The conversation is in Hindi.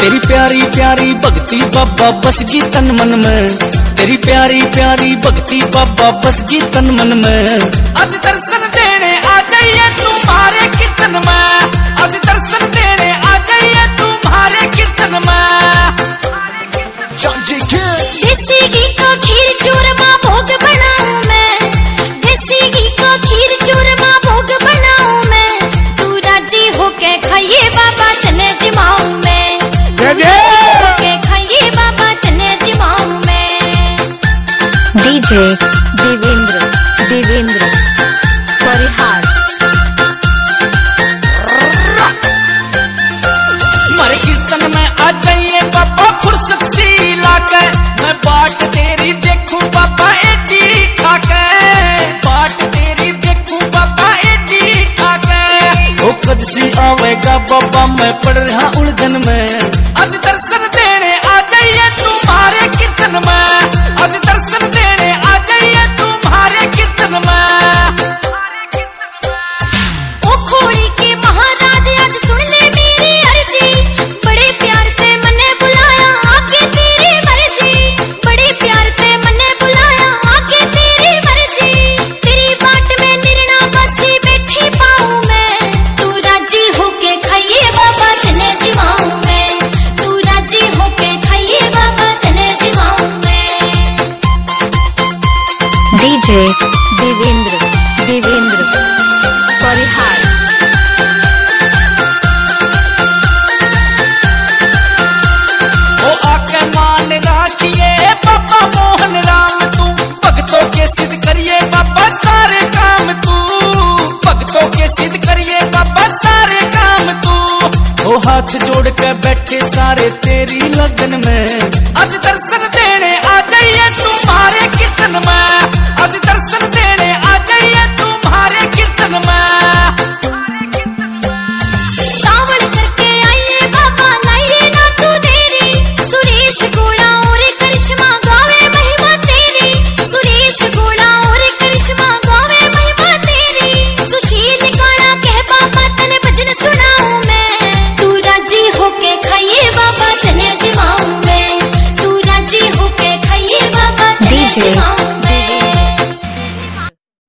तेरी प्यारी प्यारी भक्ति बाबा, बस की तन मन में। तेरी प्यारी प्यारी भक्ति बाबा, बस की तन मन में। डीजे देवेंद्र देवेंद्र परिहार। डीजे देवेंद्र देवेंद्र। परिहार। मान राखिए मोहन राम तू। भक्तों के सिद्ध करिए पापा सारे काम तू। भगतों के सिद्ध करिए पापा सारे काम तू। वो हाथ जोड़ के बैठे सारे तेरी लगन में। आज दर्शन to.